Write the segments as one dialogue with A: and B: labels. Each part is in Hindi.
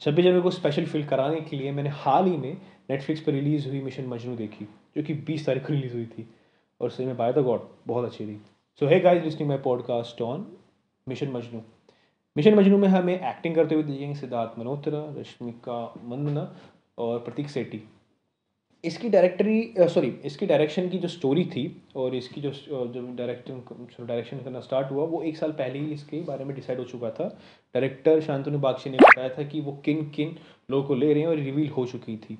A: छब्बीस जनवरी को स्पेशल फील कराने के लिए मैंने हाल ही में नेटफ्लिक्स पर रिलीज़ हुई मिशन मजनू देखी, जो कि बीस तारीख को रिलीज़ हुई थी। और सही में बाय द गॉड बहुत अच्छी थी। So hi guys listening my podcast on Mission Majnu Mission Majnu में हमें एक्टिंग करते हुए देखेंगे सिद्धार्थ मल्होत्रा रश्मिका मंदना और प्रतीक सेठी इसकी डायरेक्टरी सॉरी इसकी डायरेक्शन की जो स्टोरी थी और इसकी जो जो डायरेक्टिंग डायरेक्शन करना स्टार्ट हुआ वो एक साल पहले ही इसके बारे में डिसाइड हो चुका था। डायरेक्टर शांतनु बागची ने बताया था कि वो किन किन लोगों को ले रहे हैं और रिवील हो चुकी थी।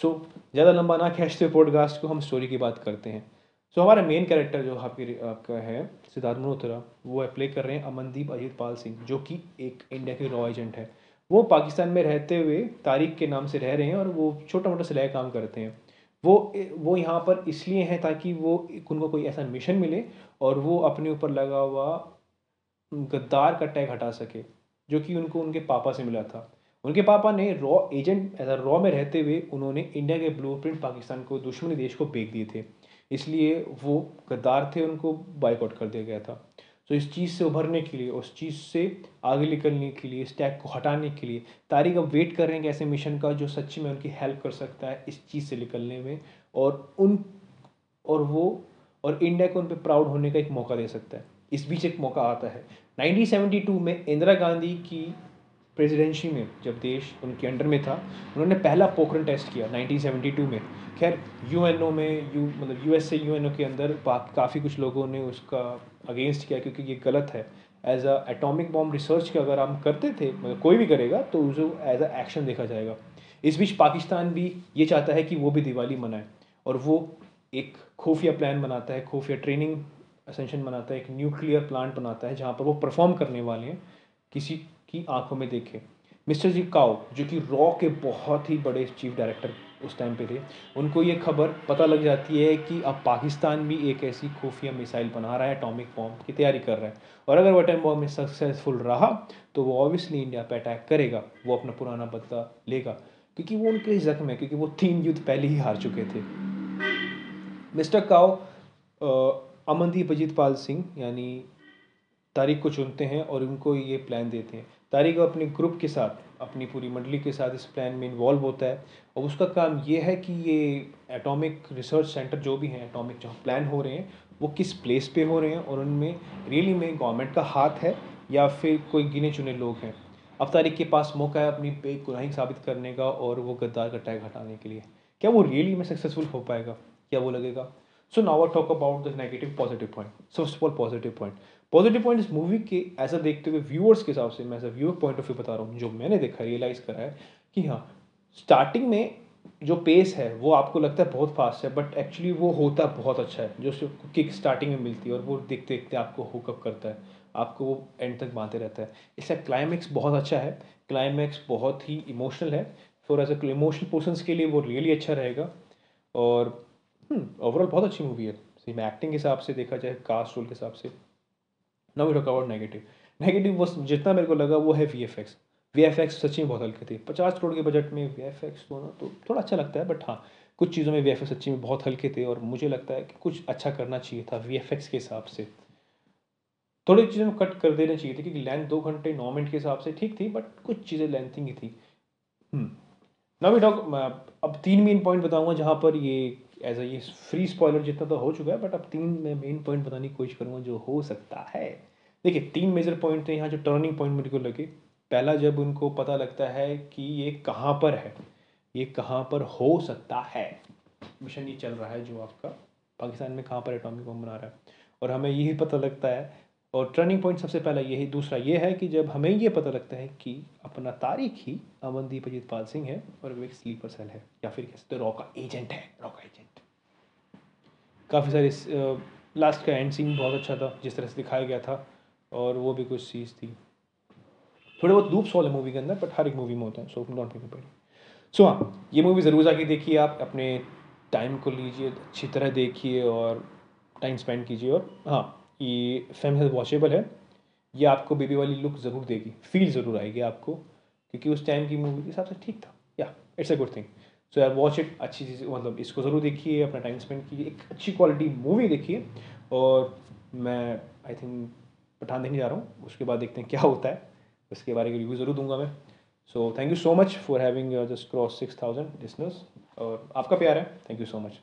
A: सो so, ज़्यादा लंबा ना खींचते पॉडकास्ट को हम स्टोरी की बात करते हैं। सो so, हमारा मेन कैरेक्टर जो आपकी आपका है सिद्धार्थ मल्होत्रा वो प्ले कर रहे हैं अमनदीप अजीत पाल सिंह जो कि एक इंडिया के रॉ एजेंट है। वो पाकिस्तान में रहते हुए तारिक के नाम से रह रहे हैं और वो छोटा मोटा सिलाई काम करते हैं। वो वो यहाँ पर इसलिए हैं ताकि वो उनको कोई ऐसा मिशन मिले और वो अपने ऊपर लगा हुआ गद्दार का टैग हटा सके, जो कि उनको उनके पापा से मिला था। उनके पापा ने रॉ एजेंट एज रॉ में रहते हुए उन्होंने इंडिया के ब्लूप्रिंट पाकिस्तान को दुश्मनी देश को बेच दिए थे। इसलिए वो गद्दार थे, उनको बाइकआउट कर दिया गया था। तो इस चीज़ से उभरने के लिए, उस चीज़ से आगे निकलने के लिए इस टैग को हटाने के लिए, तारीख अब वेट कर रहे हैं कि ऐसे मिशन का जो सच्ची में उनकी हेल्प कर सकता है, इस चीज़ से निकलने में और उन, और वो, और इंडिया को उन पर प्राउड होने का एक मौका दे सकता है। इस बीच एक मौका आता है। 1972 में इंदिरा गांधी की प्रेसिडेंसी में, जब देश उनके अंडर में था, उन्होंने पहला पोखरन टेस्ट किया 1972 में। खैर यूएनओ में यू मतलब यूएस से यूएनओ के अंदर काफ़ी कुछ लोगों ने उसका अगेंस्ट किया क्योंकि ये गलत है। As a atomic bomb research का अगर हम करते थे मतलब कोई भी करेगा तो उसे एज अ एक्शन देखा जाएगा। इस बीच पाकिस्तान भी ये चाहता है कि वो भी दिवाली मनाए और वो एक खुफिया प्लान बनाता है, खुफिया ट्रेनिंग असेंशन बनाता है, एक न्यूक्लियर प्लांट बनाता है, जहाँ पर वो परफॉर्म करने वाले हैं। किसी की आँखों में देखे। मिस्टर जी काओ जो कि रॉ के बहुत ही बड़े चीफ डायरेक्टर उस टाइम पे थे, उनको ये खबर पता लग जाती है कि अब पाकिस्तान भी एक ऐसी खुफिया मिसाइल बना रहा है एटॉमिक बॉम्ब की तैयारी कर रहा है। और अगर वो एटम बॉम्ब में सक्सेसफुल रहा तो वो ऑब्वियसली इंडिया पर अटैक करेगा, वो अपना पुराना बदला लेगा, क्योंकि वो उनके जख्म है, क्योंकि वो तीन युद्ध पहले ही हार चुके थे। मिस्टर काओ अमनदीप अजीत पाल सिंह, यानी तारीख को चुनते हैं और उनको ये प्लान देते हैं। तारिक अपने ग्रुप के साथ, अपनी पूरी मंडली के साथ इस प्लान में इन्वॉल्व होता है। और उसका काम ये है कि ये एटॉमिक रिसर्च सेंटर जो भी हैं एटॉमिक जो प्लान हो रहे हैं, वो किस प्लेस पे हो रहे हैं और उनमें रियली में गवर्नमेंट का हाथ है या फिर कोई गिने चुने लोग हैं। अब तारिक के पास मौका है अपनी बेगुनाही साबित करने का और वो गद्दार का टैग हटाने के लिए। क्या वो रियली में सक्सेसफुल हो पाएगा? क्या वो लगेगा? So now talk about the negative positive point first of all positive point positive point इस मूवी के ऐसा देखते हुए व्यूअर्स के हिसाब से मैं ऐसा व्यूअर पॉइंट ऑफ़ व्यू बता रहा हूँ जो मैंने देखा रियलाइज़ करा है कि हाँ स्टार्टिंग में जो पेस है वो आपको लगता है बहुत फास्ट है बट एक्चुअली वो होता बहुत अच्छा है जो किक स्टार्टिंग में मिलती है और वो देखते देखते आपको हुकअप करता है आपको वो एंड तक बांधते रहता है। इसका क्लाइमैक्स बहुत अच्छा है क्लाइमैक्स बहुत ही इमोशनल है फॉर एज इमोशनल पर्सन के लिए वो रियली अच्छा रहेगा और ओवरऑल हम्म, बहुत अच्छी मूवी है। एक्टिंग के हिसाब से देखा जाए कास्ट रोल के हिसाब से। Now we talk about negative negative वो जितना मेरे को लगा वो है V F X V F X सच्ची में बहुत हल्के थे। पचास करोड़ के बजट में वी एफ़ एक्स होना तो थोड़ा अच्छा लगता है बट हाँ कुछ चीज़ों में वी एफ़ एक्स सच्ची में बहुत हल्के थे और मुझे लगता है कि कुछ अच्छा करना चाहिए था वी एफ़ एक्स के हिसाब से। थोड़ी चीज़ें कट कर देना चाहिए थी क्योंकि लेंथ दो घंटे, नौ मिनट के हिसाब से ठीक थी बट कुछ चीज़ें लेंथिंग ही थी। ना वी टॉक अब तीन मेन पॉइंट बताऊँगा जहाँ पर ये एज ये फ्री स्पॉयलर जितना तो हो चुका है बट अब तीन मैं मेन पॉइंट बताने की कोशिश करूँगा जो हो सकता है। देखिए, तीन मेजर पॉइंट थे, यहाँ जो टर्निंग पॉइंट मेरे को लगे। पहला जब उनको पता लगता है कि ये कहाँ पर है, ये कहाँ पर हो सकता है। मिशन ये चल रहा है जो आपका पाकिस्तान में कहाँ पर एटॉमिक बम बना रहा है। और हमें यही पता लगता है और टर्निंग पॉइंट सबसे पहला यही, दूसरा ये है कि जब हमें ये पता लगता है कि अपना तारीख ही अमनदीप अजीत पाल सिंह है और वो एक स्लीपर सेल है, या फिर कह सकते रॉ का एजेंट है रॉ का एजेंट काफ़ी सारे लास्ट का एंड सीन बहुत अच्छा था, जिस तरह से दिखाया गया था, और वो भी कुछ चीज़ थी। थोड़े बहुत लूप्स वाले मूवी के अंदर बट हर एक मूवी में होता है सो मेक पड़ी सो हाँ ये मूवी ज़रूर जाके देखिए आप, अपने टाइम को लीजिए, अच्छी तरह देखिए और टाइम स्पेंड कीजिए और हाँ ये फ़िल्म है वॉचेबल है, ये आपको बेबी वाली लुक ज़रूर देगी फील ज़रूर आएगी आपको, क्योंकि उस टाइम की मूवी के हिसाब से ठीक था। या it's a good thing so यार वॉच इट अच्छी चीज़ मतलब इसको ज़रूर देखिए, अपना टाइम स्पेंड कीजिए। एक अच्छी क्वालिटी मूवी देखिए, और मैं आई थिंक पठान देखने जा रहा हूँ, उसके बाद देखते हैं क्या होता है। उसके बारे में रिव्यू ज़रूर दूँगा मैं। So thank you so much for having just cross six thousand listeners और आपका प्यार है। Thank you so much